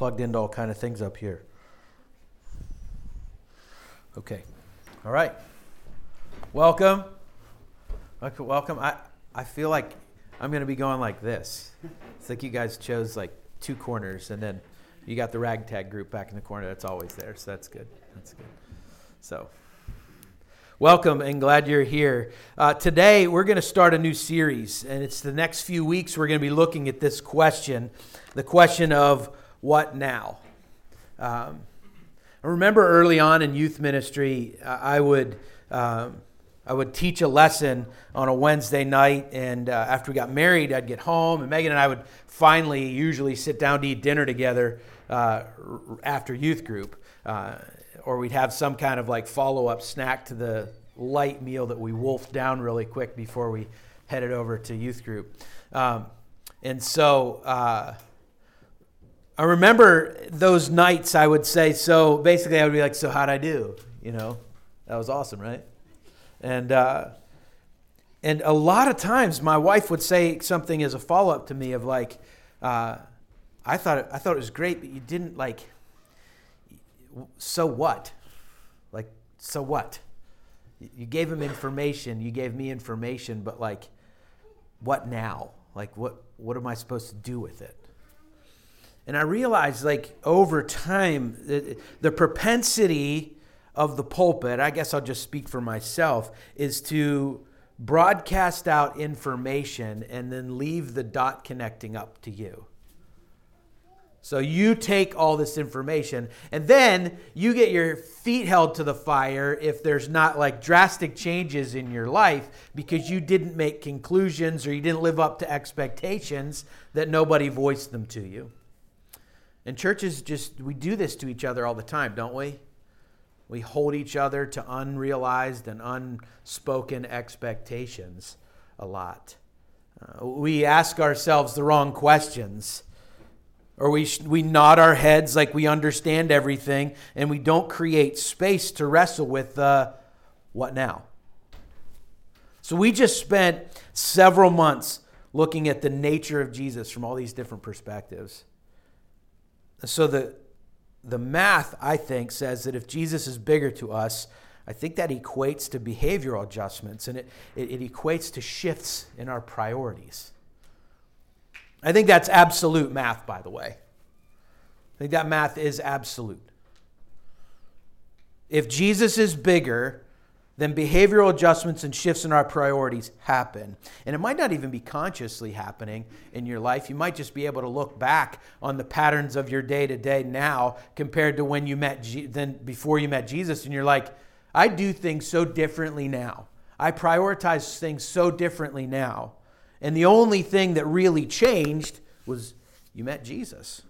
plugged into all kind of things up here. Okay. All right. Welcome. Welcome. I, I feel like I'm going to be going like this. It's like you guys chose like two corners, and then you got the ragtag group back in the corner. That's always there, so that's good. That's good. So, welcome and glad you're here. Uh, today, we're going to start a new series, and it's the next few weeks we're going to be looking at this question the question of what now? Um, I remember early on in youth ministry, I would. Um, I would teach a lesson on a Wednesday night, and uh, after we got married, I'd get home, and Megan and I would finally usually sit down to eat dinner together uh, after youth group, uh, or we'd have some kind of like follow up snack to the light meal that we wolfed down really quick before we headed over to youth group. Um, and so uh, I remember those nights. I would say, so basically, I would be like, "So how'd I do?" You know, that was awesome, right? And uh, and a lot of times, my wife would say something as a follow up to me of like, uh, "I thought it, I thought it was great, but you didn't like. So what? Like, so what? You gave him information. You gave me information, but like, what now? Like, what what am I supposed to do with it?" And I realized, like, over time, the, the propensity of the pulpit, I guess I'll just speak for myself, is to broadcast out information and then leave the dot connecting up to you. So you take all this information and then you get your feet held to the fire if there's not like drastic changes in your life because you didn't make conclusions or you didn't live up to expectations that nobody voiced them to you. And churches just, we do this to each other all the time, don't we? We hold each other to unrealized and unspoken expectations a lot. Uh, we ask ourselves the wrong questions, or we, we nod our heads like we understand everything, and we don't create space to wrestle with uh, what now? So we just spent several months looking at the nature of Jesus from all these different perspectives. So the the math, I think, says that if Jesus is bigger to us, I think that equates to behavioral adjustments and it, it, it, equates to shifts in our priorities. I think that's absolute math, by the way. I think that math is absolute. If Jesus is bigger, then behavioral adjustments and shifts in our priorities happen. And it might not even be consciously happening in your life. You might just be able to look back on the patterns of your day to day now compared to when you met Je- then before you met Jesus and you're like, I do things so differently now. I prioritize things so differently now. And the only thing that really changed was you met Jesus.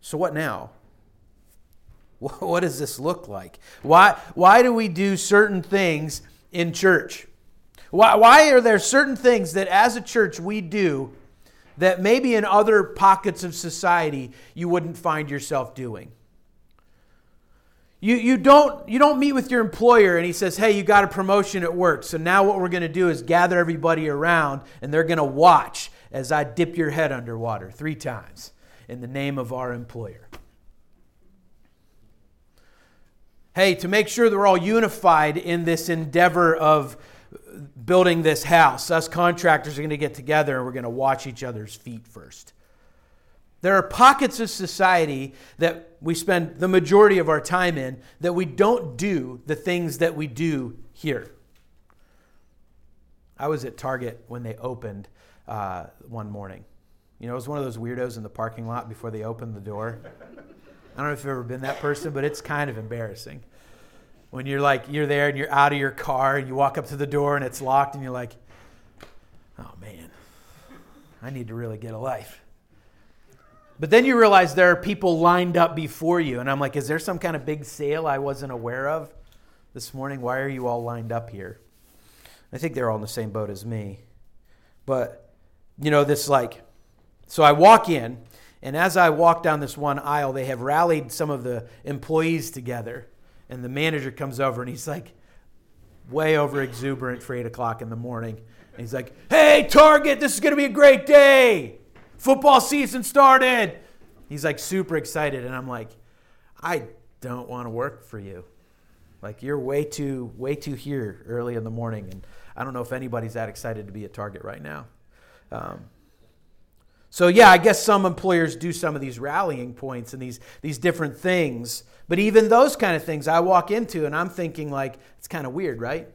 So what now? What does this look like? Why, why do we do certain things in church? Why, why are there certain things that as a church we do that maybe in other pockets of society you wouldn't find yourself doing? You, you, don't, you don't meet with your employer and he says, Hey, you got a promotion at work. So now what we're going to do is gather everybody around and they're going to watch as I dip your head underwater three times in the name of our employer. Hey, to make sure that we're all unified in this endeavor of building this house, us contractors are going to get together and we're going to watch each other's feet first. There are pockets of society that we spend the majority of our time in that we don't do the things that we do here. I was at Target when they opened uh, one morning. You know, I was one of those weirdos in the parking lot before they opened the door. I don't know if you've ever been that person, but it's kind of embarrassing. When you're like, you're there and you're out of your car and you walk up to the door and it's locked and you're like, oh man, I need to really get a life. But then you realize there are people lined up before you. And I'm like, is there some kind of big sale I wasn't aware of this morning? Why are you all lined up here? I think they're all in the same boat as me. But, you know, this like, so I walk in and as I walk down this one aisle, they have rallied some of the employees together. And the manager comes over and he's like, way over exuberant for 8 o'clock in the morning. And he's like, hey, Target, this is going to be a great day. Football season started. He's like super excited. And I'm like, I don't want to work for you. Like you're way too way too here early in the morning, and I don't know if anybody's that excited to be at Target right now. Um, so yeah, I guess some employers do some of these rallying points and these these different things. But even those kind of things I walk into and I'm thinking like it's kind of weird, right?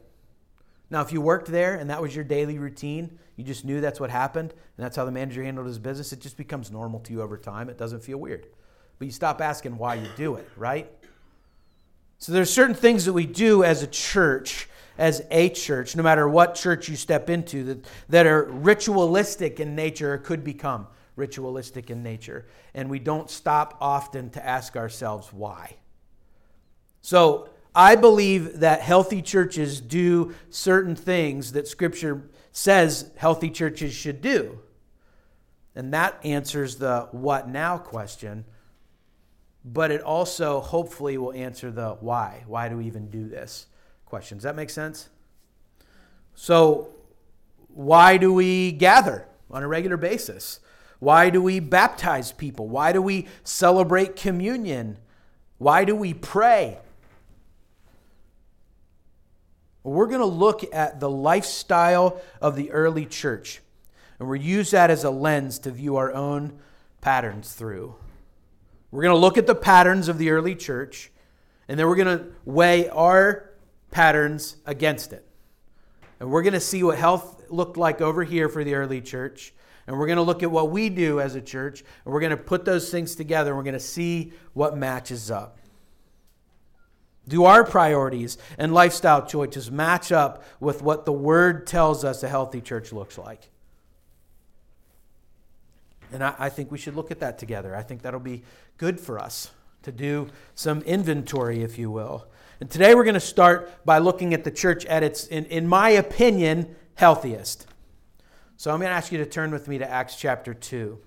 Now, if you worked there and that was your daily routine, you just knew that's what happened and that's how the manager handled his business, it just becomes normal to you over time. It doesn't feel weird. But you stop asking why you do it, right? So there's certain things that we do as a church, as a church, no matter what church you step into, that, that are ritualistic in nature or could become ritualistic in nature. And we don't stop often to ask ourselves why. So I believe that healthy churches do certain things that Scripture says healthy churches should do. And that answers the what now question but it also hopefully will answer the why. Why do we even do this question? Does that make sense? So, why do we gather on a regular basis? Why do we baptize people? Why do we celebrate communion? Why do we pray? We're going to look at the lifestyle of the early church, and we'll use that as a lens to view our own patterns through. We're going to look at the patterns of the early church, and then we're going to weigh our patterns against it. And we're going to see what health looked like over here for the early church. And we're going to look at what we do as a church, and we're going to put those things together, and we're going to see what matches up. Do our priorities and lifestyle choices match up with what the Word tells us a healthy church looks like? And I, I, think we should look at that together. I think that'll be good for us to do some inventory, if you will. And today we're going to start by looking at the church at its, in, in my opinion, healthiest. So I'm going to ask you to turn with me to Acts chapter 2.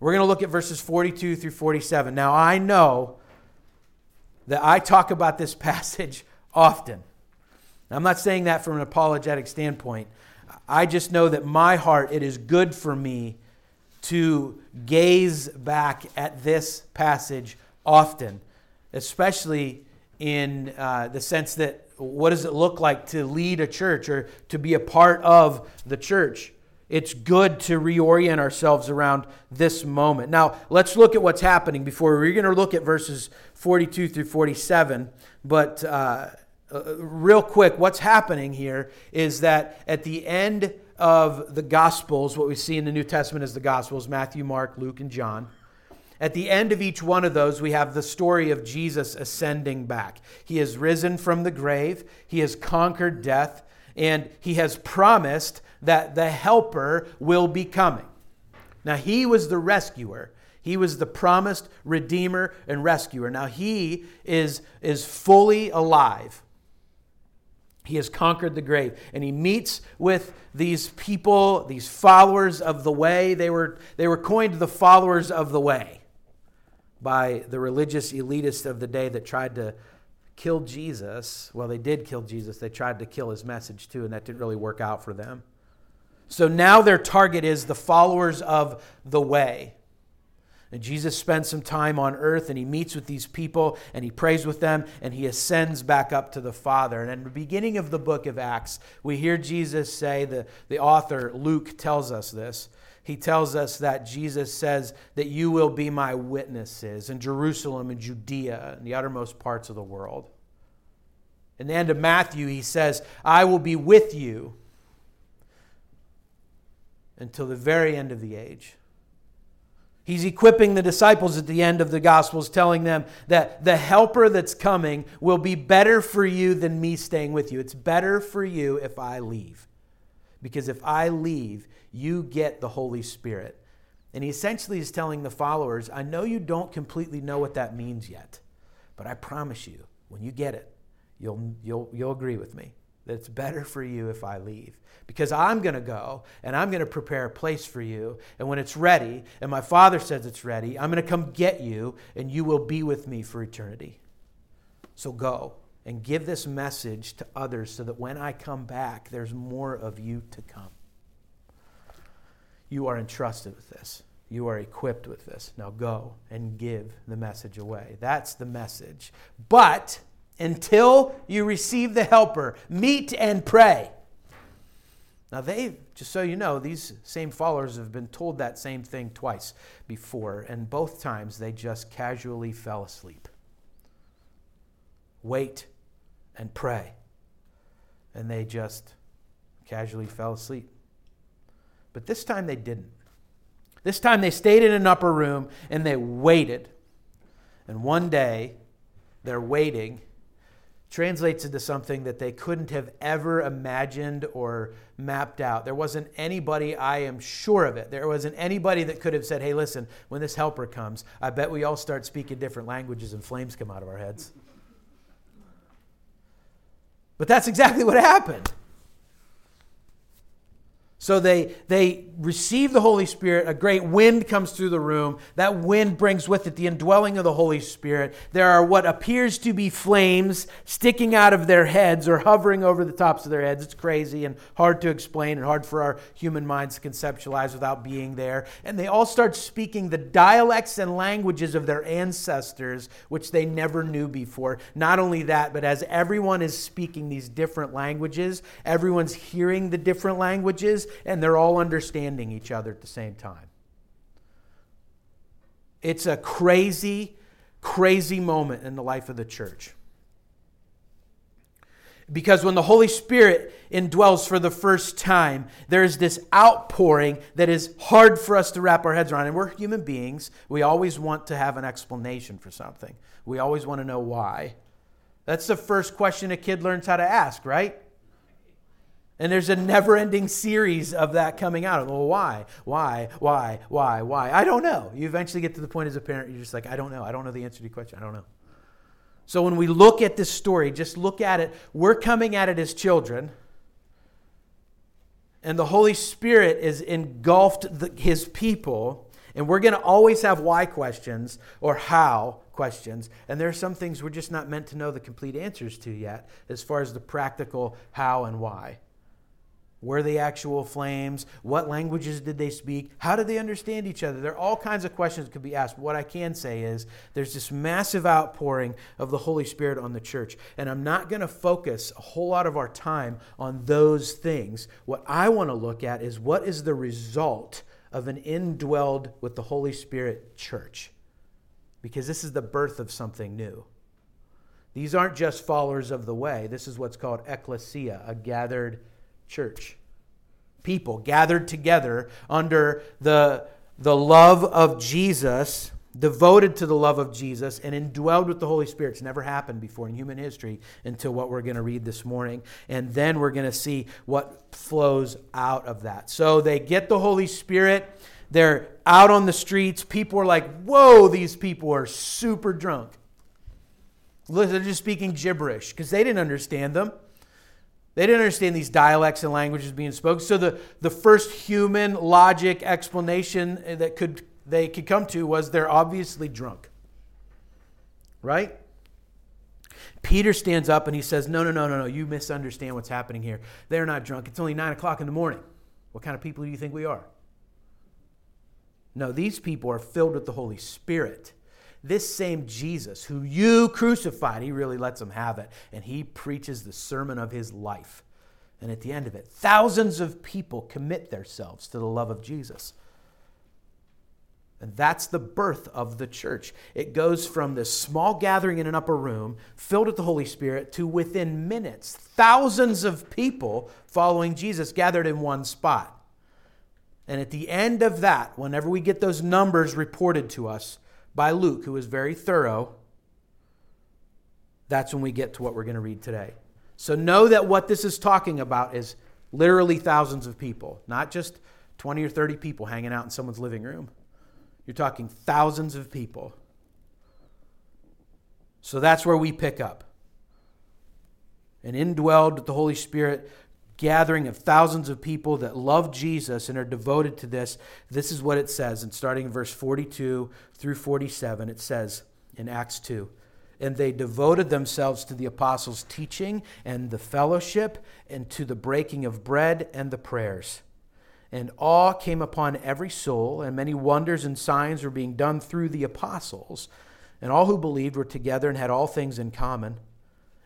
We're going to look at verses 42 through 47. Now, I know that I talk about this passage often. I'm not saying that from an apologetic standpoint. I just know that my heart, it is good for me to gaze back at this passage often, especially in uh, the sense that what does it look like to lead a church or to be a part of the church? It's good to reorient ourselves around this moment. Now, let's look at what's happening before we're going to look at verses 42 through 47. But uh, uh, real quick, what's happening here is that at the end of the Gospels, what we see in the New Testament as the Gospels Matthew, Mark, Luke, and John. At the end of each one of those, we have the story of Jesus ascending back. He has risen from the grave, he has conquered death, and he has promised that the Helper will be coming. Now, he was the rescuer. He was the promised redeemer and rescuer. Now, he is, is fully alive. He has conquered the grave. And he meets with these people, these followers of the way. They were, they were coined the followers of the way by the religious elitists of the day that tried to kill Jesus. Well, they did kill Jesus. They tried to kill his message too, and that didn't really work out for them. So now their target is the followers of the way. And Jesus spends some time on earth and he meets with these people and he prays with them and he ascends back up to the Father. And in the beginning of the book of Acts, we hear Jesus say, the, the author Luke tells us this. He tells us that Jesus says that you will be my witnesses in Jerusalem and Judea and the uttermost parts of the world. In the end of Matthew, he says, I will be with you until the very end of the age. He's equipping the disciples at the end of the Gospels, telling them that the helper that's coming will be better for you than me staying with you. It's better for you if I leave. Because if I leave, you get the Holy Spirit. And he essentially is telling the followers, I know you don't completely know what that means yet, but I promise you, when you get it, you'll, you'll, you'll agree with me that it's better for you if I leave because I'm going to go and I'm going to prepare a place for you. And when it's ready, and my Father says it's ready, I'm going to come get you and you will be with me for eternity. So go and give this message to others so that when I come back, there's more of you to come. You are entrusted with this. You are equipped with this. Now go and give the message away. That's the message. But until you receive the helper, meet and pray. Now, they, just so you know, these same followers have been told that same thing twice before, and both times they just casually fell asleep. Wait and pray. And they just casually fell asleep. But this time they didn't. This time they stayed in an upper room and they waited. And one day, they're waiting translates into something that they couldn't have ever imagined or mapped out. There wasn't anybody, I am sure of it, there wasn't anybody that could have said, hey, listen, when this helper comes, I bet we all start speaking different languages and flames come out of our heads. But that's exactly what happened. So they, they receive the Holy Spirit. A great wind comes through the room. That wind brings with it the indwelling of the Holy Spirit. There are what appears to be flames sticking out of their heads or hovering over the tops of their heads. It's crazy and hard to explain and hard for our human minds to conceptualize without being there. And they all start speaking the dialects and languages of their ancestors, which they never knew before. Not only that, but as everyone is speaking these different languages, everyone's hearing the different languages and they're all understanding each other at the same time. It's a crazy, crazy moment in the life of the church. Because when the Holy Spirit indwells for the first time, there's this outpouring that is hard for us to wrap our heads around. And we're human beings. We always want to have an explanation for something, we always want to know why. That's the first question a kid learns how to ask, right? And there's a never ending series of that coming out. Well, why? Why? Why? Why? Why? I don't know. You eventually get to the point as a parent, you're just like, I don't know. I don't know the answer to your question. I don't know. So when we look at this story, just look at it. We're coming at it as children. And the Holy Spirit is engulfed the, his people. And we're going to always have why questions or how questions. And there are some things we're just not meant to know the complete answers to yet, as far as the practical how and why. Were they actual flames? What languages did they speak? How did they understand each other? There are all kinds of questions that could be asked. What I can say is there's this massive outpouring of the Holy Spirit on the church. And I'm not going to focus a whole lot of our time on those things. What I want to look at is what is the result of an indwelled with the Holy Spirit church? Because this is the birth of something new. These aren't just followers of the way, this is what's called ecclesia, a gathered church. People gathered together under the, the love of Jesus, devoted to the love of Jesus, and indwelled with the Holy Spirit. It's never happened before in human history until what we're going to read this morning. And then we're going to see what flows out of that. So they get the Holy Spirit. They're out on the streets. People are like, whoa, these people are super drunk. They're just speaking gibberish because they didn't understand them. They didn't understand these dialects and languages being spoken. So the, the first human logic explanation that could they could come to was they're obviously drunk. Right? Peter stands up and he says, No, no, no, no, no, you misunderstand what's happening here. They're not drunk. It's only nine o'clock in the morning. What kind of people do you think we are? No, these people are filled with the Holy Spirit this same Jesus who you crucified, he really lets them have it. And he preaches the sermon of his life. And at the end of it, thousands of people commit themselves to the love of Jesus. And that's the birth of the church. It goes from this small gathering in an upper room filled with the Holy Spirit to within minutes, thousands of people following Jesus gathered in one spot. And at the end of that, whenever we get those numbers reported to us, by Luke, who is very thorough, that's when we get to what we're going to read today. So know that what this is talking about is literally thousands of people, not just 20 or 30 people hanging out in someone's living room. You're talking thousands of people. So that's where we pick up. And indwelled with the Holy Spirit, gathering of thousands of people that love Jesus and are devoted to this. This is what it says. And starting in verse 42 through 47, it says in Acts 2 And they devoted themselves to the apostles' teaching and the fellowship and to the breaking of bread and the prayers. and awe came upon every soul, and many wonders and signs were being done through the apostles. And all who believed were together and had all things in common.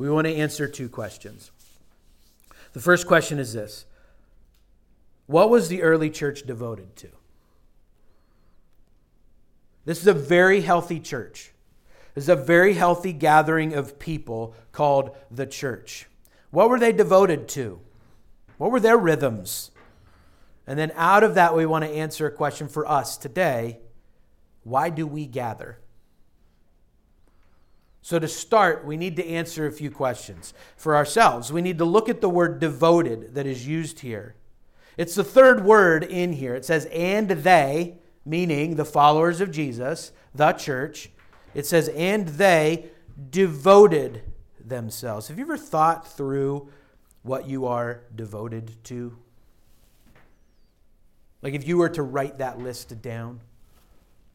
We want to answer two questions. The first question is this What was the early church devoted to? This is a very healthy church. This is a very healthy gathering of people called the church. What were they devoted to? What were their rhythms? And then out of that, we want to answer a question for us today why do we gather? So, to start, we need to answer a few questions for ourselves. We need to look at the word devoted that is used here. It's the third word in here. It says, and they, meaning the followers of Jesus, the church. It says, and they devoted themselves. Have you ever thought through what you are devoted to? Like if you were to write that list down,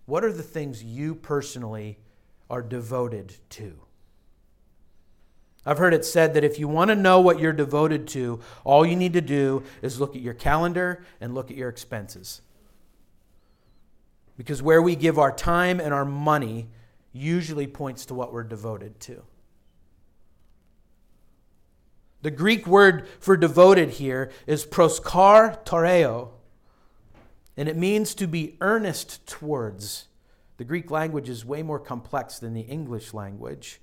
what are the things you personally are devoted to? I've heard it said that if you want to know what you're devoted to, all you need to do is look at your calendar and look at your expenses. Because where we give our time and our money usually points to what we're devoted to. The Greek word for devoted here is proskartereo, and it means to be earnest towards. The Greek language is way more complex than the English language.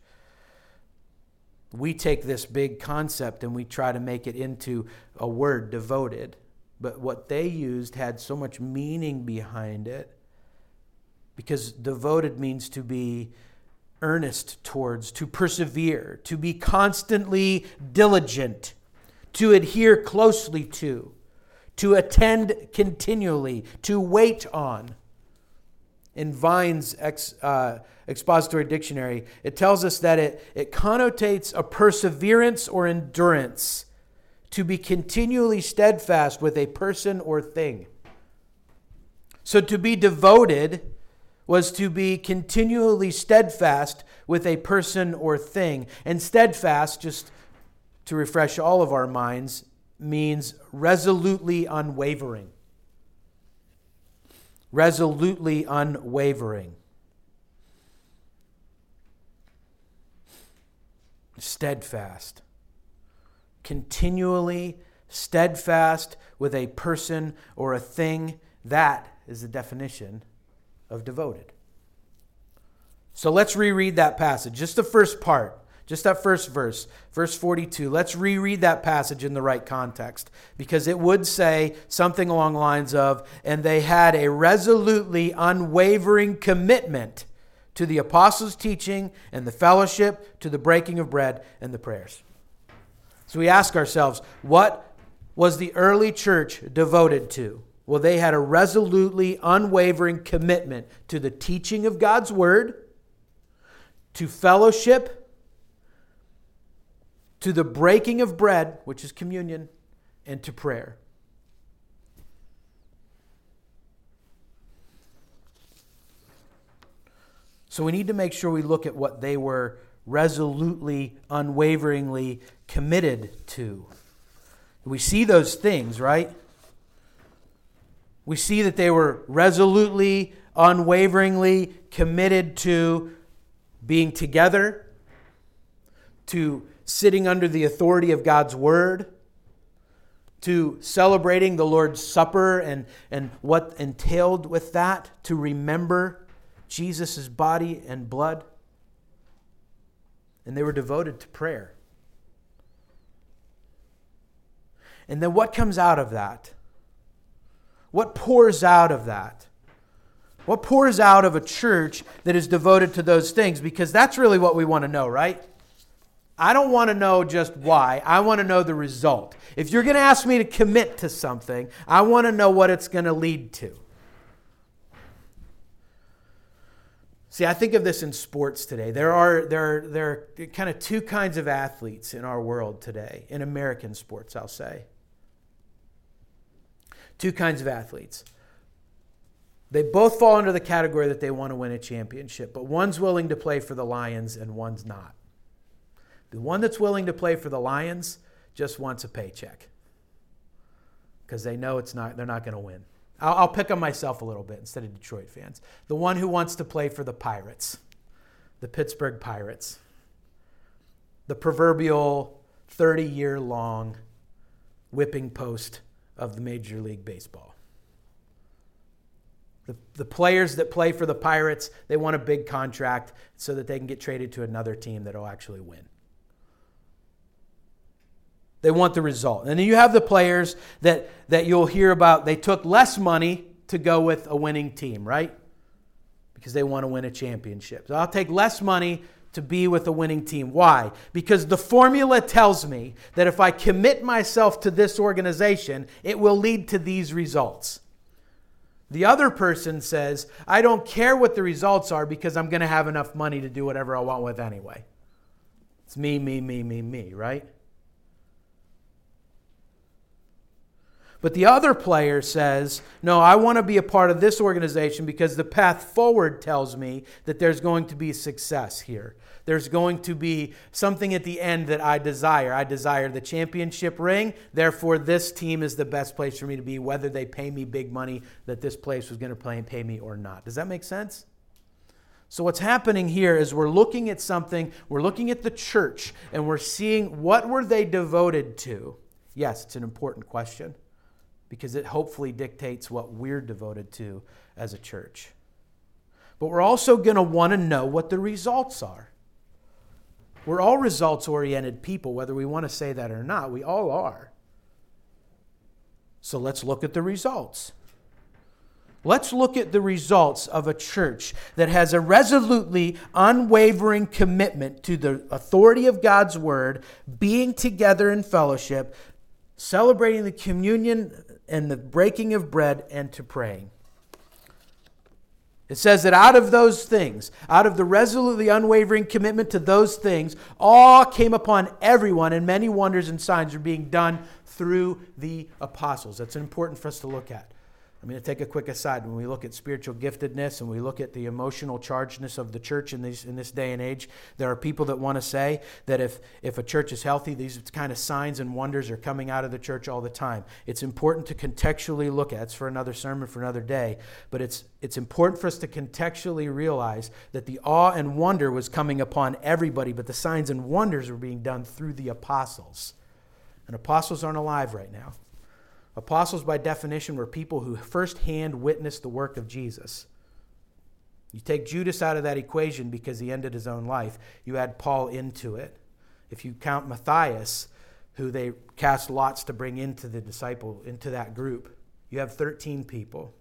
We take this big concept and we try to make it into a word, devoted. But what they used had so much meaning behind it because devoted means to be earnest towards, to persevere, to be constantly diligent, to adhere closely to to attend continually, to wait on. In Vine's ex, uh, expository dictionary, it tells us that it, it connotates a perseverance or endurance to be continually steadfast with a person or thing. So to be devoted was to be continually steadfast with a person or thing. And steadfast, just to refresh all of our minds, means resolutely unwavering. Resolutely unwavering. Steadfast. Continually steadfast with a person or a thing. That is the definition of devoted. So let's reread that passage, just the first part. Just that first verse, verse 42. Let's reread that passage in the right context because it would say something along the lines of, and they had a resolutely unwavering commitment to the apostles' teaching and the fellowship, to the breaking of bread and the prayers. So we ask ourselves, what was the early church devoted to? Well, they had a resolutely unwavering commitment to the teaching of God's word, to fellowship, to the breaking of bread, which is communion, and to prayer. So we need to make sure we look at what they were resolutely, unwaveringly committed to. We see those things, right? We see that they were resolutely, unwaveringly committed to being together, to sitting under the authority of God's word, to celebrating the Lord's Supper and, and what entailed with that, to remember Jesus' body and blood. And they were devoted to prayer. And then what comes out of that? What pours out of that? What pours out of a church that is devoted to those things? Because that's really what we want to know, right? I don't want to know just why. I want to know the result. If you're going to ask me to commit to something, I want to know what it's going to lead to. See, I think of this in sports today. There are, there, are, there are kind of two kinds of athletes in our world today, in American sports, I'll say. Two kinds of athletes. They both fall under the category that they want to win a championship, but one's willing to play for the Lions and one's not. The one that's willing to play for the Lions just wants a paycheck because they know it's not, they're not going to win. I'll, I'll pick on myself a little bit instead of Detroit fans. The one who wants to play for the Pirates, the Pittsburgh Pirates, the proverbial 30 year long whipping post of the Major League Baseball. The, the players that play for the Pirates, they want a big contract so that they can get traded to another team that will actually win. They want the result. And then you have the players that, that you'll hear about, they took less money to go with a winning team, right? Because they want to win a championship. So I'll take less money to be with a winning team. Why? Because the formula tells me that if I commit myself to this organization, it will lead to these results. The other person says, I don't care what the results are because I'm going to have enough money to do whatever I want with anyway. It's me, me, me, me, me, right? But the other player says, No, I want to be a part of this organization because the path forward tells me that there's going to be success here. There's going to be something at the end that I desire. I desire the championship ring. Therefore, this team is the best place for me to be, whether they pay me big money that this place was going to pay me or not. Does that make sense? So, what's happening here is we're looking at something, we're looking at the church, and we're seeing what were they devoted to? Yes, it's an important question because it hopefully dictates what we're devoted to as a church. But we're also going to want to know what the results are. We're all results oriented people, whether we want to say that or not. We all are. So let's look at the results. Let's look at the results of a church that has a resolutely unwavering commitment to the authority of God's word, being together in fellowship, celebrating the communion and the breaking of bread and to praying. It says that out of those things, out of the resolutely unwavering commitment to those things, awe came upon everyone, and many wonders and signs are being done through the apostles. That's important for us to look at. I'm going to take a quick aside. When we look at spiritual giftedness and we look at the emotional chargedness of the church in this, in this day and age, there are people that want to say that if, if a church is healthy, these kind of signs and wonders are coming out of the church all the time. It's important to contextually look at. It's for another sermon for another day. But it's, it's important for us to contextually realize that the awe and wonder was coming upon everybody, but the signs and wonders were being done through the apostles. And apostles aren't alive right now. Apostles, by definition, were people who firsthand witnessed the work of Jesus. You take Judas out of that equation because he ended his own life, you add Paul into it. If you count Matthias, who they cast lots to bring into the disciple, into that group, you have 13 people.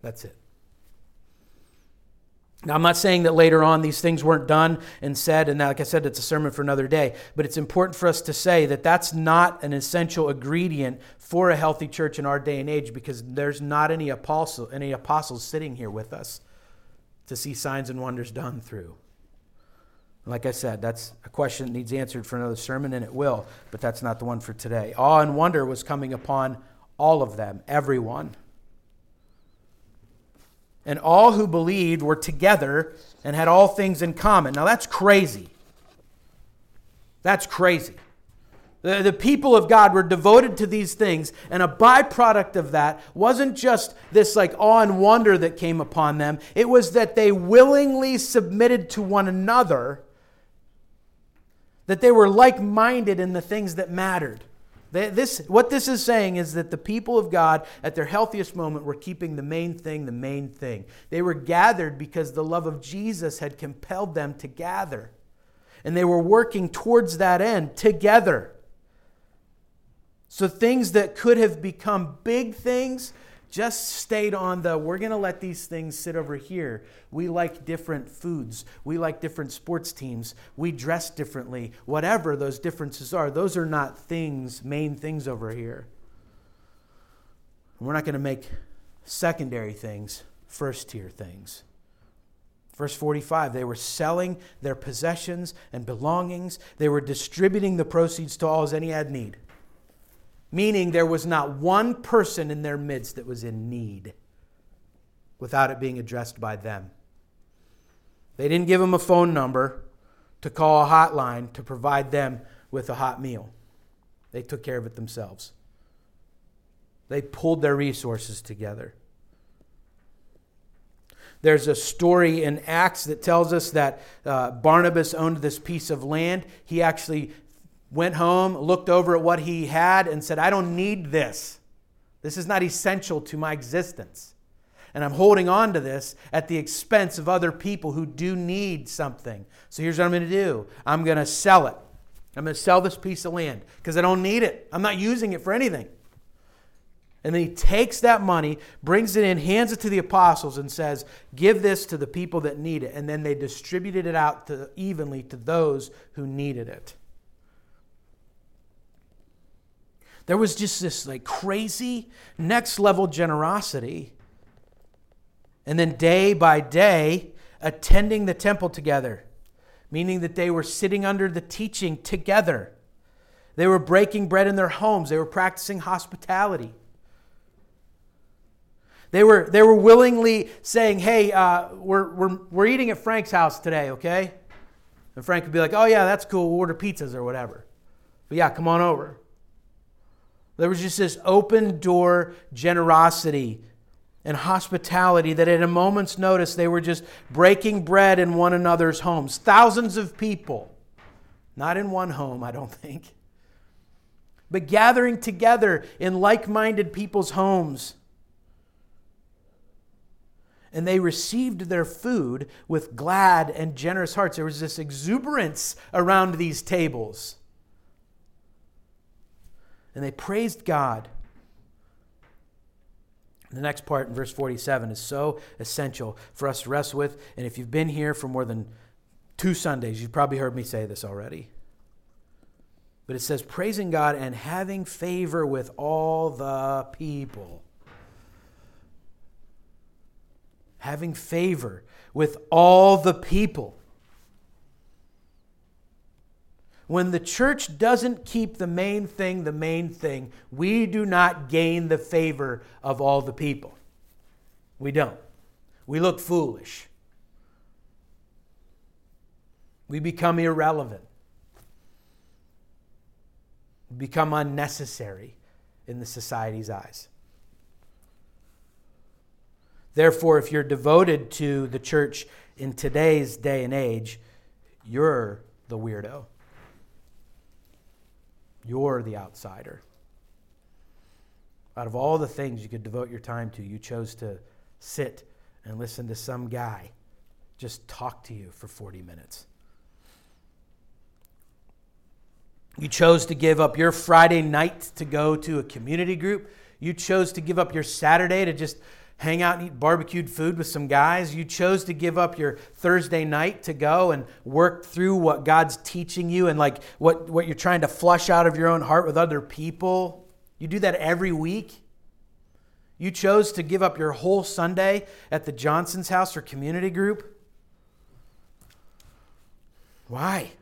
That's it. Now, I'm not saying that later on these things weren't done and said, and like I said, it's a sermon for another day, but it's important for us to say that that's not an essential ingredient for a healthy church in our day and age because there's not any, apostle, any apostles sitting here with us to see signs and wonders done through. Like I said, that's a question that needs answered for another sermon, and it will, but that's not the one for today. Awe and wonder was coming upon all of them, everyone and all who believed were together and had all things in common. Now that's crazy. That's crazy. The, the people of God were devoted to these things, and a byproduct of that wasn't just this like awe and wonder that came upon them, it was that they willingly submitted to one another, that they were like minded in the things that mattered. This, what this is saying is that the people of God, at their healthiest moment, were keeping the main thing the main thing. They were gathered because the love of Jesus had compelled them to gather. And they were working towards that end together. So things that could have become big things just stayed on the we're going to let these things sit over here. We like different foods. We like different sports teams. We dress differently. Whatever those differences are, those are not things, main things over here. We're not going to make secondary things first tier things. Verse 45 they were selling their possessions and belongings, they were distributing the proceeds to all as any had need. Meaning there was not one person in their midst that was in need without it being addressed by them. They didn't give them a phone number to call a hotline to provide them with a hot meal. They took care of it themselves. They pulled their resources together. There's a story in Acts that tells us that uh, Barnabas owned this piece of land. He actually went home, looked over at what he had, and said, I don't need this. This is not essential to my existence. And I'm holding on to this at the expense of other people who do need something. So here's what I'm going to do I'm going to sell it. I'm going to sell this piece of land because I don't need it. I'm not using it for anything. And then he takes that money, brings it in, hands it to the apostles, and says, Give this to the people that need it. And then they distributed it out to, evenly to those who needed it. There was just this like crazy next level generosity. And then day by day, attending the temple together, meaning that they were sitting under the teaching together. They were breaking bread in their homes, they were practicing hospitality. They were, they were willingly saying, Hey, uh, we're, we're, we're eating at Frank's house today, okay? And Frank would be like, Oh, yeah, that's cool. We'll order pizzas or whatever. But yeah, come on over. There was just this open door generosity and hospitality that at a moment's notice they were just breaking bread in one another's homes. Thousands of people. Not in one home, I don't think. But gathering together in like minded people's homes. And they received their food with glad and generous hearts. There was this exuberance around these tables and they praised God. The next part in verse 47 is so essential for us to wrestle with. And if you've been here for more than two Sundays, you've probably heard me say this already. But it says, praising God and having favor with all the people. Having favor with all the people. When the church doesn't keep the main thing the main thing, we do not gain the favor of all the people. We don't. We look foolish. We become irrelevant. We become unnecessary in the society's eyes. Therefore, if you're devoted to the church in today's day and age, you're the weirdo. You're the outsider. Out of all the things you could devote your time to, you chose to sit and listen to some guy just talk to you for 40 minutes. You chose to give up your Friday night to go to a community group. You chose to give up your Saturday to just hang out and eat barbecued food with some guys. You chose to give up your Thursday night to go and work through what God's teaching you and like what, what you're trying to flush out of your own heart with other people. You do that every week. You chose to give up your whole Sunday at the Johnson's house or community group. Why?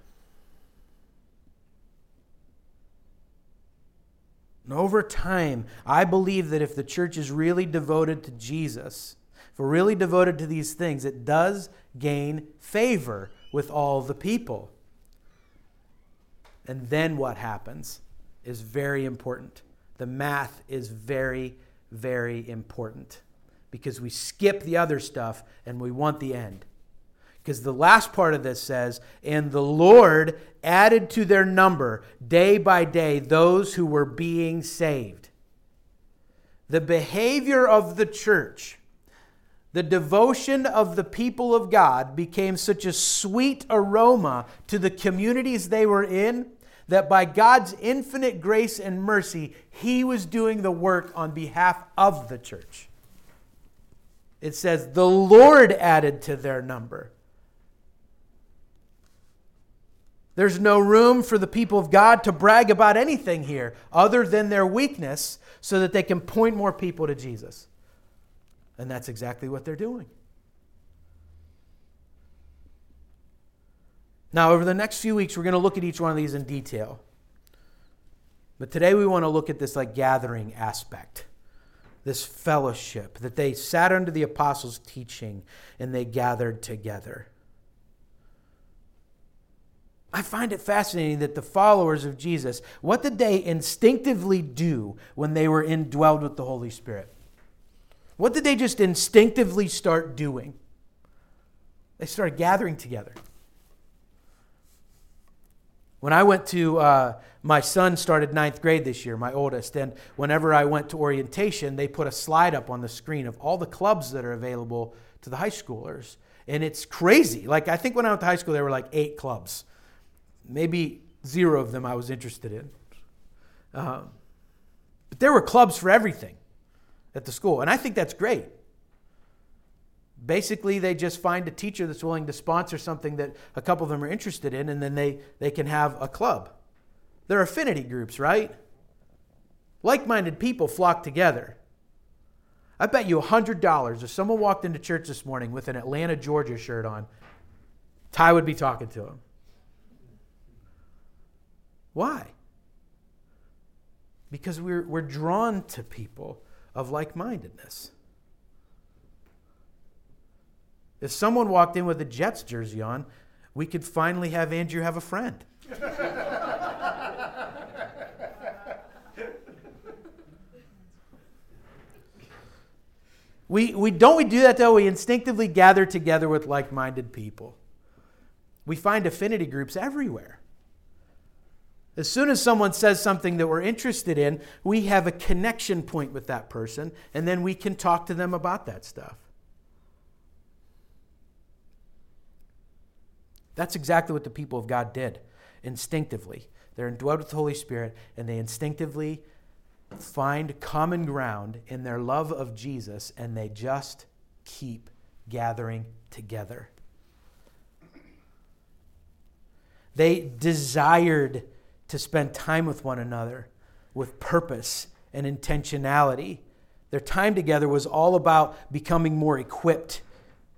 And over time, I believe that if the church is really devoted to Jesus, if we're really devoted to these things, it does gain favor with all the people. And then what happens is very important. The math is very, very important because we skip the other stuff and we want the end. Because the last part of this says, And the Lord added to their number day by day those who were being saved. The behavior of the church, the devotion of the people of God became such a sweet aroma to the communities they were in that by God's infinite grace and mercy, he was doing the work on behalf of the church. It says, the Lord added to their number. There's no room for the people of God to brag about anything here other than their weakness so that they can point more people to Jesus. And that's exactly what they're doing. Now, over the next few weeks, we're going to look at each one of these in detail. But today we want to look at this like gathering aspect, this fellowship that they sat under the apostles' teaching and they gathered together. I find it fascinating that the followers of Jesus, what did they instinctively do when they were indwelled with the Holy Spirit? What did they just instinctively start doing? They started gathering together. When I went to, uh, my son started ninth grade this year, my oldest, and whenever I went to orientation, they put a slide up on the screen of all the clubs that are available to the high schoolers. And it's crazy. Like, I think when I went to high school, there were like eight clubs. Maybe zero of them I was interested in. Um, but there were clubs for everything at the school, and I think that's great. Basically, they just find a teacher that's willing to sponsor something that a couple of them are interested in, and then they, they can have a club. They're affinity groups, right? Like minded people flock together. I bet you $100 if someone walked into church this morning with an Atlanta, Georgia shirt on, Ty would be talking to him. Why? Because we're, we're drawn to people of like mindedness. If someone walked in with a Jets jersey on, we could finally have Andrew have a friend. we, we don't we do that though we instinctively gather together with like-minded people we find affinity groups everywhere as soon as someone says something that we're interested in we have a connection point with that person and then we can talk to them about that stuff That's exactly what the people of God did instinctively. They're indwelled with the Holy Spirit, and they instinctively find common ground in their love of Jesus, and they just keep gathering together. They desired to spend time with one another with purpose and intentionality. Their time together was all about becoming more equipped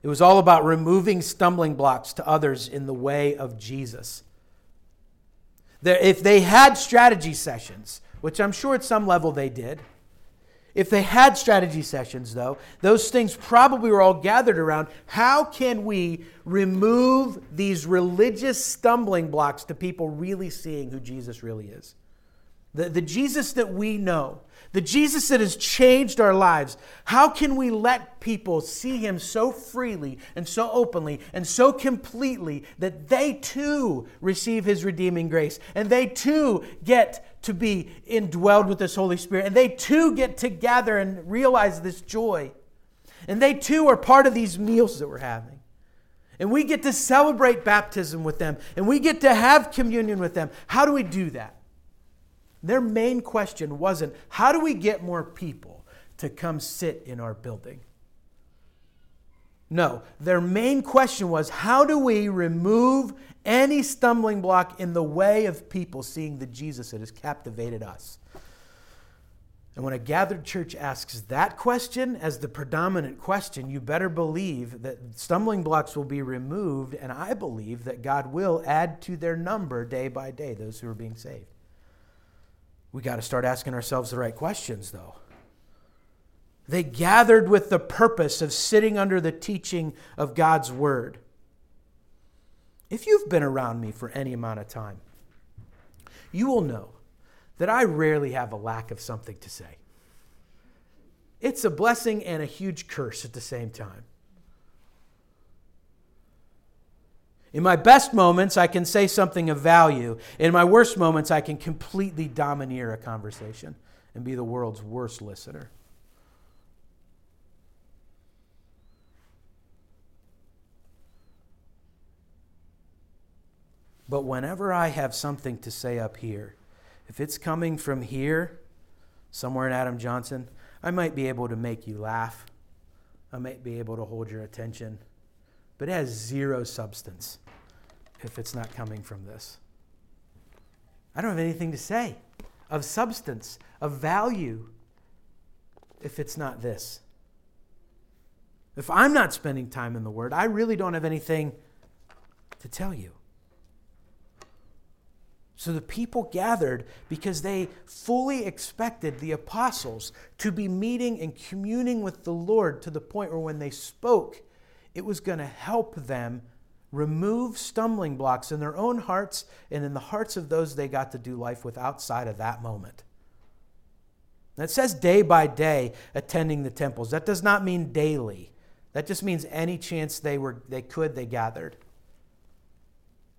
it was all about removing stumbling blocks to others in the way of Jesus. If they had strategy sessions, which I'm sure at some level they did, if they had strategy sessions, though, those things probably were all gathered around how can we remove these religious stumbling blocks to people really seeing who Jesus really is? The, the Jesus that we know, the Jesus that has changed our lives, how can we let people see him so freely and so openly and so completely that they too receive his redeeming grace and they too get to be indwelled with this Holy Spirit and they too get together and realize this joy? And they too are part of these meals that we're having. And we get to celebrate baptism with them and we get to have communion with them. How do we do that? Their main question wasn't, how do we get more people to come sit in our building? No, their main question was, how do we remove any stumbling block in the way of people seeing the Jesus that has captivated us? And when a gathered church asks that question as the predominant question, you better believe that stumbling blocks will be removed, and I believe that God will add to their number day by day those who are being saved. We got to start asking ourselves the right questions, though. They gathered with the purpose of sitting under the teaching of God's word. If you've been around me for any amount of time, you will know that I rarely have a lack of something to say. It's a blessing and a huge curse at the same time. In my best moments, I can say something of value. In my worst moments, I can completely domineer a conversation and be the world's worst listener. But whenever I have something to say up here, if it's coming from here, somewhere in Adam Johnson, I might be able to make you laugh. I might be able to hold your attention. But it has zero substance if it's not coming from this. I don't have anything to say of substance, of value, if it's not this. If I'm not spending time in the Word, I really don't have anything to tell you. So the people gathered because they fully expected the apostles to be meeting and communing with the Lord to the point where when they spoke, it was going to help them remove stumbling blocks in their own hearts and in the hearts of those they got to do life with outside of that moment. And it says day by day attending the temples. That does not mean daily. That just means any chance they were they could they gathered.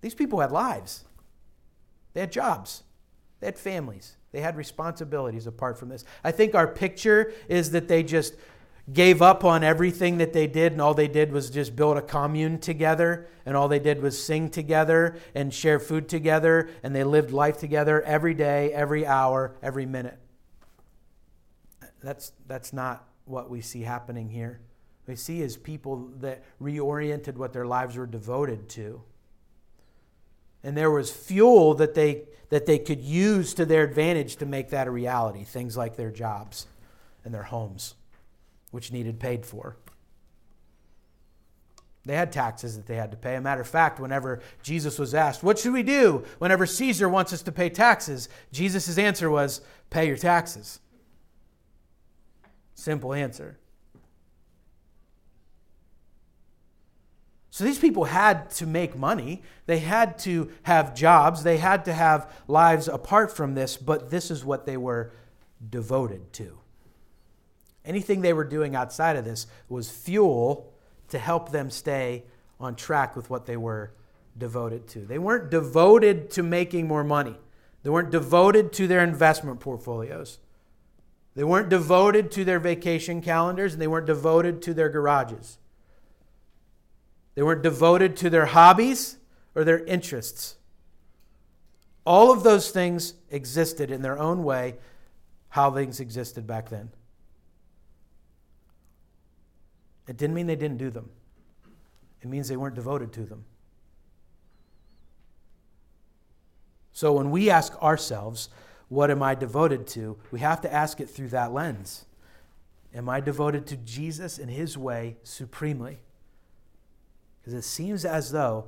These people had lives. They had jobs, they had families, they had responsibilities apart from this. I think our picture is that they just gave up on everything that they did, and all they did was just build a commune together, and all they did was sing together and share food together, and they lived life together every day, every hour, every minute. That's, that's not what we see happening here. We see is people that reoriented what their lives were devoted to and there was fuel that they that they could use to their advantage to make that a reality things like their jobs and their homes which needed paid for they had taxes that they had to pay. A matter of fact, whenever Jesus was asked, What should we do whenever Caesar wants us to pay taxes? Jesus' answer was, Pay your taxes. Simple answer. So these people had to make money. They had to have jobs. They had to have lives apart from this, but this is what they were devoted to. Anything they were doing outside of this was fuel to help them stay on track with what they were devoted to. They weren't devoted to making more money, they weren't devoted to their investment portfolios. They weren't devoted to their vacation calendars, and they weren't devoted to their garages. They weren't devoted to their hobbies or their interests. All of those things existed in their own way, how things existed back then. It didn't mean they didn't do them, it means they weren't devoted to them. So when we ask ourselves, what am I devoted to? We have to ask it through that lens. Am I devoted to Jesus and his way supremely? Because it seems as though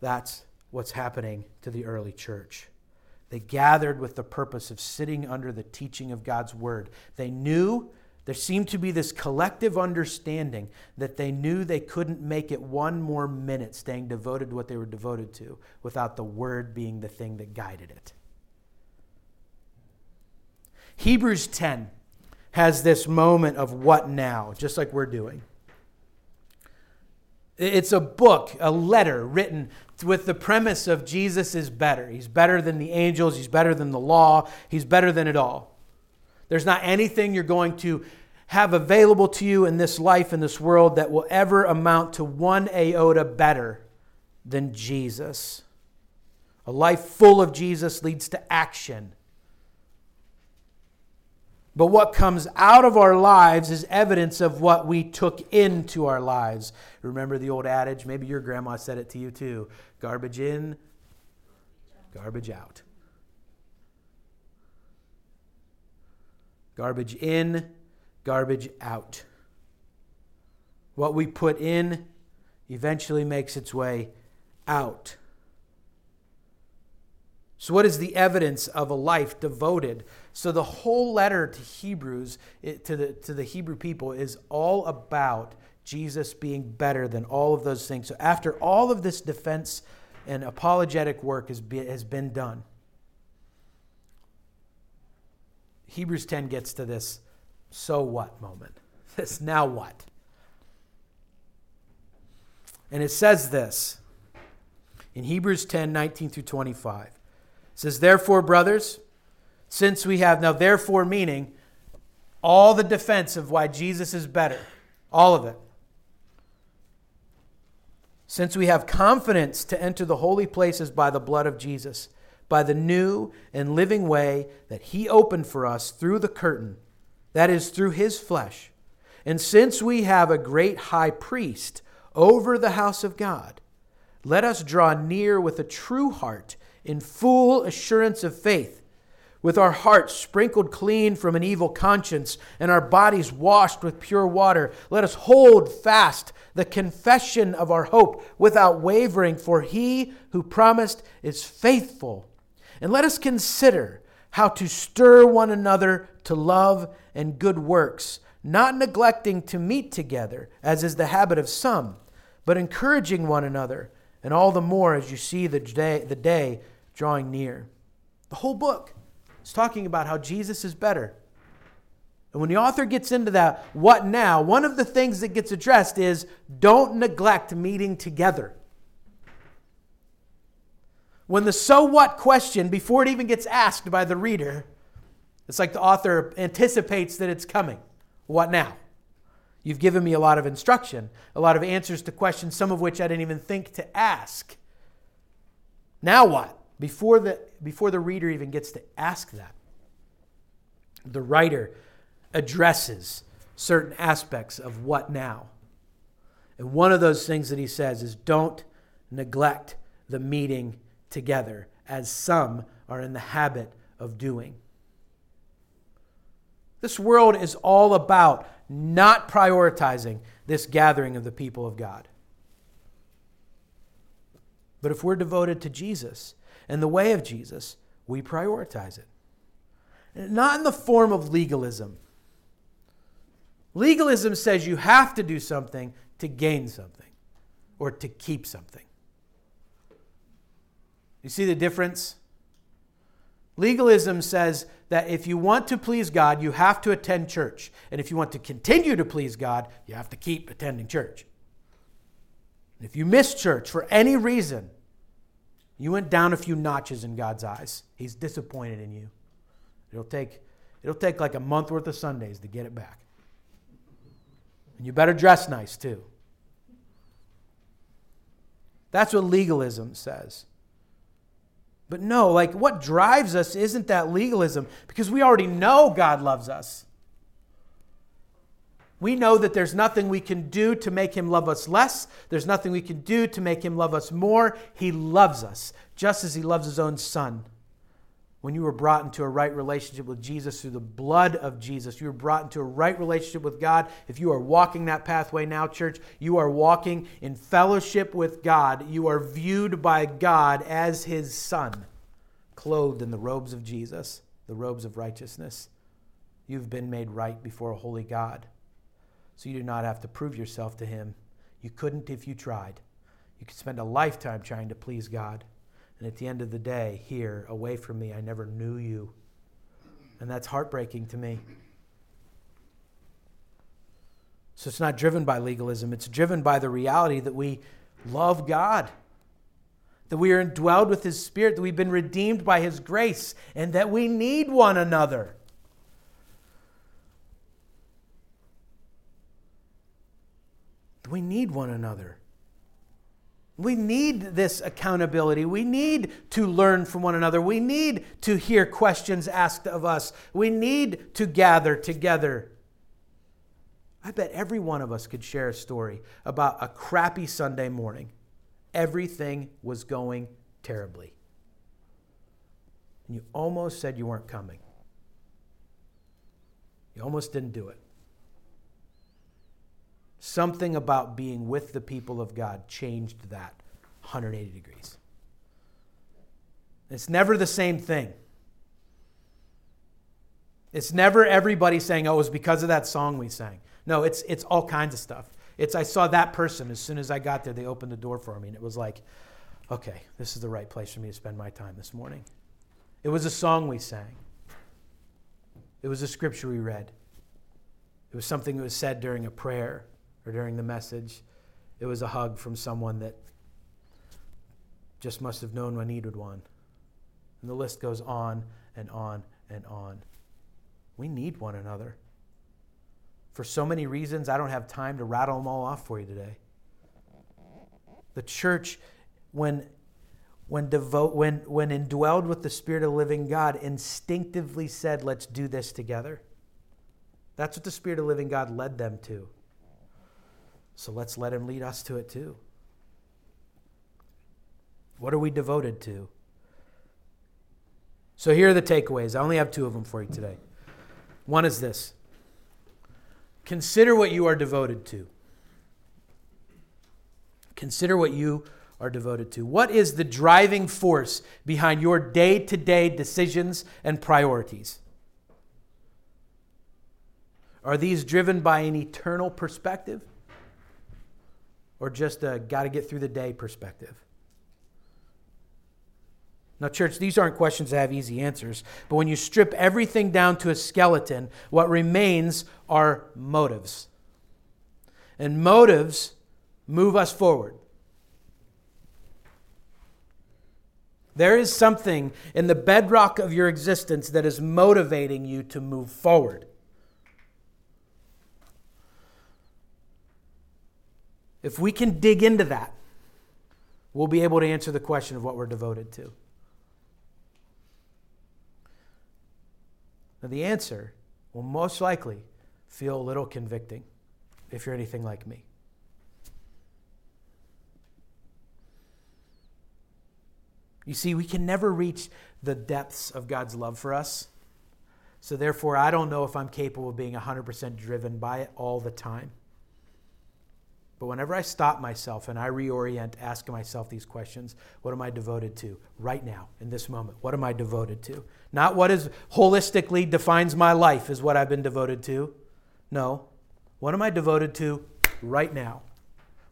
that's what's happening to the early church. They gathered with the purpose of sitting under the teaching of God's word. They knew there seemed to be this collective understanding that they knew they couldn't make it one more minute staying devoted to what they were devoted to without the word being the thing that guided it. Hebrews 10 has this moment of what now, just like we're doing. It's a book, a letter written with the premise of Jesus is better. He's better than the angels, he's better than the law, he's better than it all. There's not anything you're going to have available to you in this life, in this world, that will ever amount to one iota better than Jesus. A life full of Jesus leads to action. But what comes out of our lives is evidence of what we took into our lives. Remember the old adage? Maybe your grandma said it to you too garbage in, garbage out. Garbage in, garbage out. What we put in eventually makes its way out. So, what is the evidence of a life devoted? So, the whole letter to Hebrews, to the, to the Hebrew people, is all about Jesus being better than all of those things. So, after all of this defense and apologetic work has has been done, Hebrews 10 gets to this so what moment. This now what? And it says this in Hebrews 10 19 through 25 says, Therefore, brothers, since we have, now, therefore, meaning all the defense of why Jesus is better, all of it. since we have confidence to enter the holy places by the blood of Jesus, by the new and living way that he opened for us through the curtain, that is, through his flesh. And since we have a great high priest over the house of God, let us draw near with a true heart in full assurance of faith, with our hearts sprinkled clean from an evil conscience and our bodies washed with pure water. Let us hold fast the confession of our hope without wavering, for he who promised is faithful. And let us consider how to stir one another to love and good works, not neglecting to meet together, as is the habit of some, but encouraging one another, and all the more as you see the day, the day drawing near. The whole book is talking about how Jesus is better. And when the author gets into that, what now, one of the things that gets addressed is don't neglect meeting together. When the so what question, before it even gets asked by the reader, it's like the author anticipates that it's coming. What now? You've given me a lot of instruction, a lot of answers to questions, some of which I didn't even think to ask. Now what? Before the, before the reader even gets to ask that, the writer addresses certain aspects of what now. And one of those things that he says is don't neglect the meeting together, as some are in the habit of doing. This world is all about not prioritizing this gathering of the people of God. But if we're devoted to Jesus and the way of Jesus, we prioritize it. Not in the form of legalism, Legalism says you have to do something to gain something or to keep something. You see the difference? Legalism says that if you want to please God, you have to attend church. And if you want to continue to please God, you have to keep attending church. If you miss church for any reason, you went down a few notches in God's eyes. He's disappointed in you. It'll take, it'll take like a month worth of Sundays to get it back. And you better dress nice too. That's what legalism says. But no, like what drives us isn't that legalism because we already know God loves us. We know that there's nothing we can do to make him love us less. There's nothing we can do to make him love us more. He loves us just as he loves his own son when you were brought into a right relationship with Jesus through the blood of Jesus. You were brought into a right relationship with God. If you are walking that pathway now, church, you are walking in fellowship with God. You are viewed by God as his son, clothed in the robes of Jesus, the robes of righteousness. You've been made right before a holy God. So you do not have to prove yourself to him. You couldn't if you tried. You could spend a lifetime trying to please God. And at the end of the day, here, away from me, I never knew you. And that's heartbreaking to me. So it's not driven by legalism, it's driven by the reality that we love God, that we are indwelled with His Spirit, that we've been redeemed by His grace, and that we need one another. We need one another. We need this accountability. We need to learn from one another. We need to hear questions asked of us. We need to gather together. I bet every one of us could share a story about a crappy Sunday morning. Everything was going terribly. And you almost said you weren't coming. You almost didn't do it. Something about being with the people of God changed that 180 degrees. It's never the same thing. It's never everybody saying, oh, it was because of that song we sang. No, it's, it's all kinds of stuff. It's I saw that person as soon as I got there, they opened the door for me, and it was like, okay, this is the right place for me to spend my time this morning. It was a song we sang, it was a scripture we read, it was something that was said during a prayer or during the message. It was a hug from someone that just must have known I needed one. And the list goes on and on and on. We need one another. For so many reasons, I don't have time to rattle them all off for you today. The church, when when devote when when indwelled with the spirit of the living god instinctively said let's do this together that's what the spirit of the living god led them to so let's let him lead us to it too. What are we devoted to? So here are the takeaways. I only have two of them for you today. One is this. Consider what you are devoted to. Consider what you are devoted to? What is the driving force behind your day to day decisions and priorities? Are these driven by an eternal perspective or just a got to get through the day perspective? Now, church, these aren't questions that have easy answers, but when you strip everything down to a skeleton, what remains are motives. And motives move us forward. There is something in the bedrock of your existence that is motivating you to move forward. If we can dig into that, we'll be able to answer the question of what we're devoted to. Now, the answer will most likely feel a little convicting if you're anything like me. You see, we can never reach the depths of God's love for us. So, therefore, I don't know if I'm capable of being 100% driven by it all the time. But whenever I stop myself and I reorient, asking myself these questions, what am I devoted to right now, in this moment? What am I devoted to? Not what is holistically defines my life is what I've been devoted to. No. What am I devoted to right now?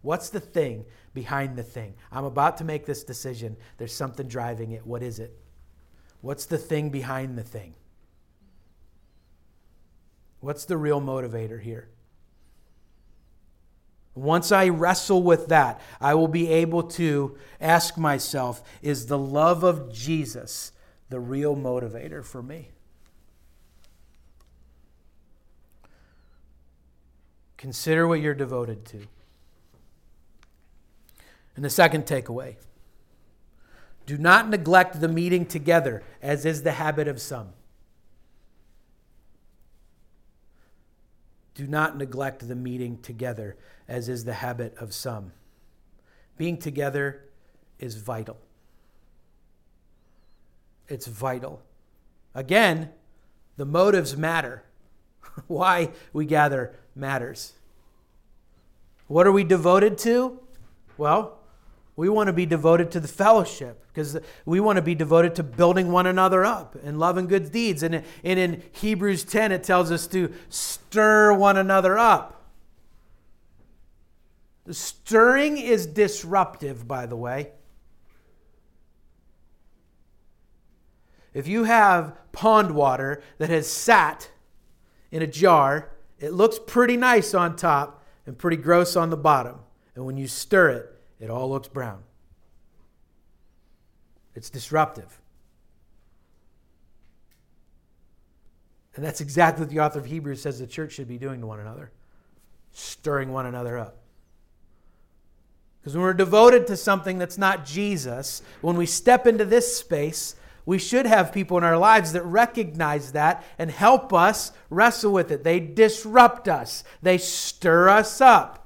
What's the thing behind the thing? I'm about to make this decision. There's something driving it. What is it? What's the thing behind the thing? What's the real motivator here? Once I wrestle with that, I will be able to ask myself is the love of Jesus the real motivator for me? Consider what you're devoted to. And the second takeaway do not neglect the meeting together, as is the habit of some. Do not neglect the meeting together, as is the habit of some. Being together is vital. It's vital. Again, the motives matter. Why we gather matters. What are we devoted to? Well, we want to be devoted to the fellowship because we want to be devoted to building one another up and loving good deeds. And, and in Hebrews 10, it tells us to stir one another up. The stirring is disruptive, by the way. If you have pond water that has sat in a jar, it looks pretty nice on top and pretty gross on the bottom. And when you stir it, it all looks brown. It's disruptive. And that's exactly what the author of Hebrews says the church should be doing to one another stirring one another up. Because when we're devoted to something that's not Jesus, when we step into this space, we should have people in our lives that recognize that and help us wrestle with it. They disrupt us, they stir us up.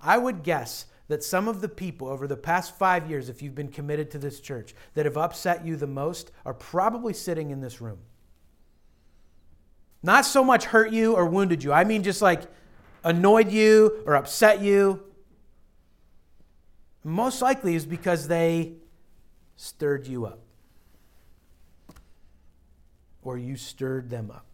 I would guess that some of the people over the past five years, if you've been committed to this church, that have upset you the most are probably sitting in this room. Not so much hurt you or wounded you, I mean just like annoyed you or upset you. Most likely is because they stirred you up or you stirred them up.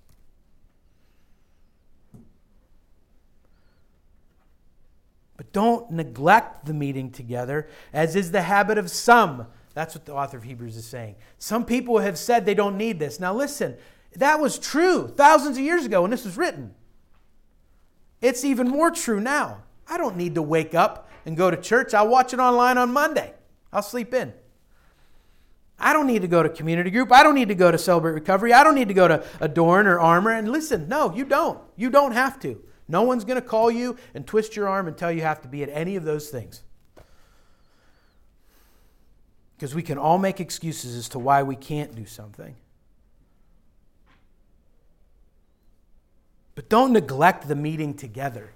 But don't neglect the meeting together, as is the habit of some. That's what the author of Hebrews is saying. Some people have said they don't need this. Now, listen, that was true thousands of years ago when this was written. It's even more true now. I don't need to wake up and go to church. I'll watch it online on Monday. I'll sleep in. I don't need to go to community group. I don't need to go to Celebrate Recovery. I don't need to go to Adorn or Armor. And listen, no, you don't. You don't have to. No one's going to call you and twist your arm and tell you have to be at any of those things. Because we can all make excuses as to why we can't do something. But don't neglect the meeting together,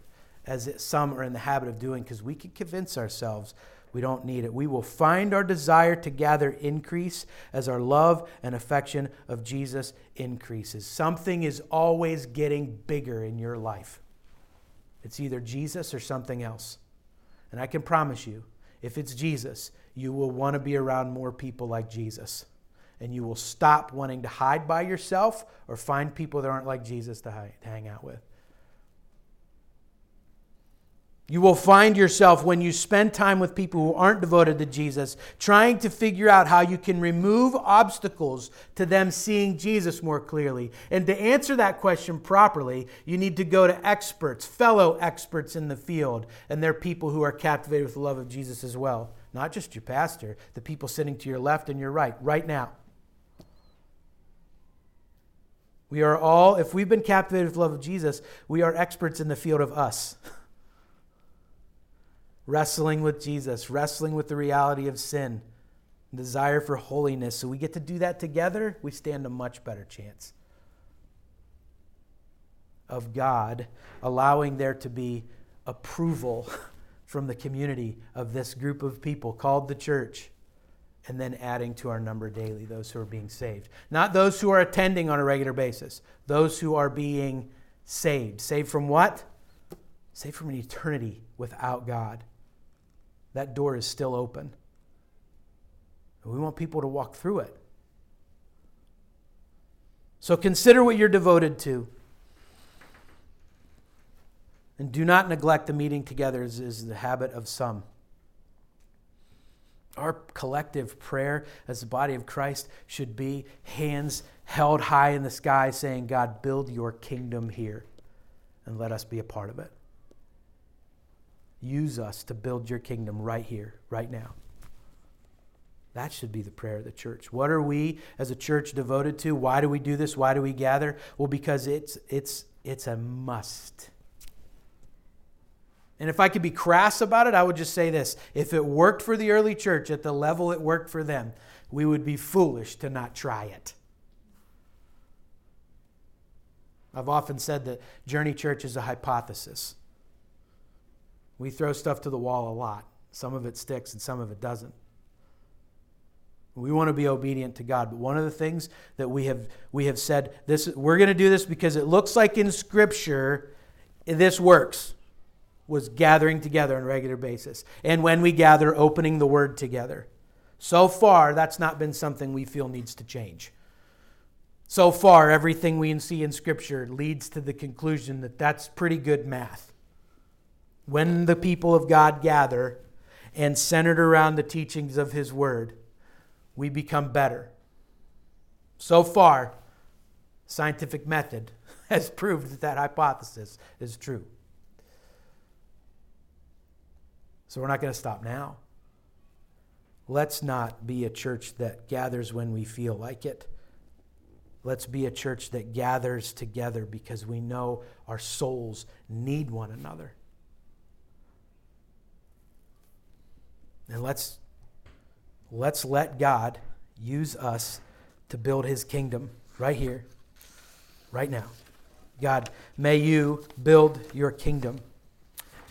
as some are in the habit of doing, because we can convince ourselves we don't need it. We will find our desire to gather increase as our love and affection of Jesus increases. Something is always getting bigger in your life. It's either Jesus or something else. And I can promise you, if it's Jesus, you will want to be around more people like Jesus. And you will stop wanting to hide by yourself or find people that aren't like Jesus to hang out with. You will find yourself when you spend time with people who aren't devoted to Jesus, trying to figure out how you can remove obstacles to them seeing Jesus more clearly. And to answer that question properly, you need to go to experts, fellow experts in the field, and they're people who are captivated with the love of Jesus as well. Not just your pastor, the people sitting to your left and your right, right now. We are all, if we've been captivated with the love of Jesus, we are experts in the field of us. wrestling with Jesus, wrestling with the reality of sin, desire for holiness. So we get to do that together, we stand a much better chance of God allowing there to be approval from the community of this group of people called the church, and then adding to our number daily those who are being saved. Not those who are attending on a regular basis, those who are being saved. Saved from what? Saved from an eternity without God that door is still open. We want people to walk through it. So consider what you're devoted to. And do not neglect the meeting together, as is the habit of some. Our collective prayer as the body of Christ should be hands held high in the sky, saying, God, build your kingdom here and let us be a part of it. Use us to build your kingdom right here, right now. That should be the prayer of the church. What are we as a church devoted to? Why do we do this? Why do we gather? Well, because it's it's it's a must. And if I could be crass about it, I would just say this. If it worked for the early church at the level it worked for them, we would be foolish to not try it. I've often said that Journey Church is a hypothesis. We throw stuff to the wall a lot. Some of it sticks and some of it doesn't. We want to be obedient to God. But one of the things that we have we have said this we're going to do this because it looks like in scripture this works was gathering together on a regular basis. And when we gather opening the word together. So far that's not been something we feel needs to change. So far everything we see in scripture leads to the conclusion that that's pretty good math when the people of God gather and centered around the teachings of His Word, we become better. So far, scientific method has proved that that hypothesis is true. So we're not going to stop now. Let's not be a church that gathers when we feel like it. Let's be a church that gathers together because we know our souls need one another. And let's, let's let God use us to build his kingdom right here, right now. God, may you build your kingdom.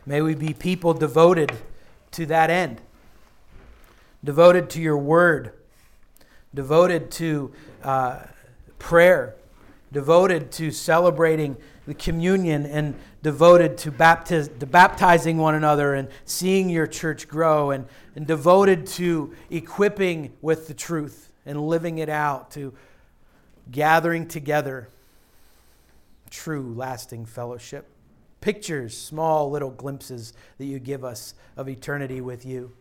May we be people devoted to that end, devoted to your word, devoted to uh, prayer, devoted to celebrating the communion and devoted to, baptiz- baptizing one another and seeing your church grow and, and devoted to equipping with the truth and living it out, to gathering together true, lasting fellowship. Pictures, small little glimpses that you give us of eternity with you.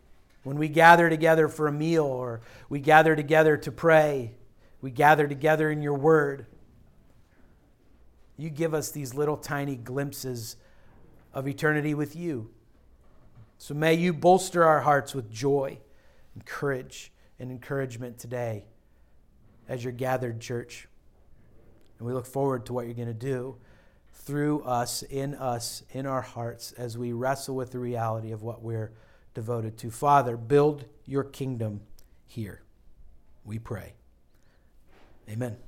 When we gather together for a meal or we gather together to pray, we gather together in your word you give us these little tiny glimpses of eternity with you. So may you bolster our hearts with joy and courage and encouragement today as your gathered church. And we look forward to what you're going to do through us, in us, in our hearts, as we wrestle with the reality of what we're devoted to. Father, build your kingdom here. We pray. Amen.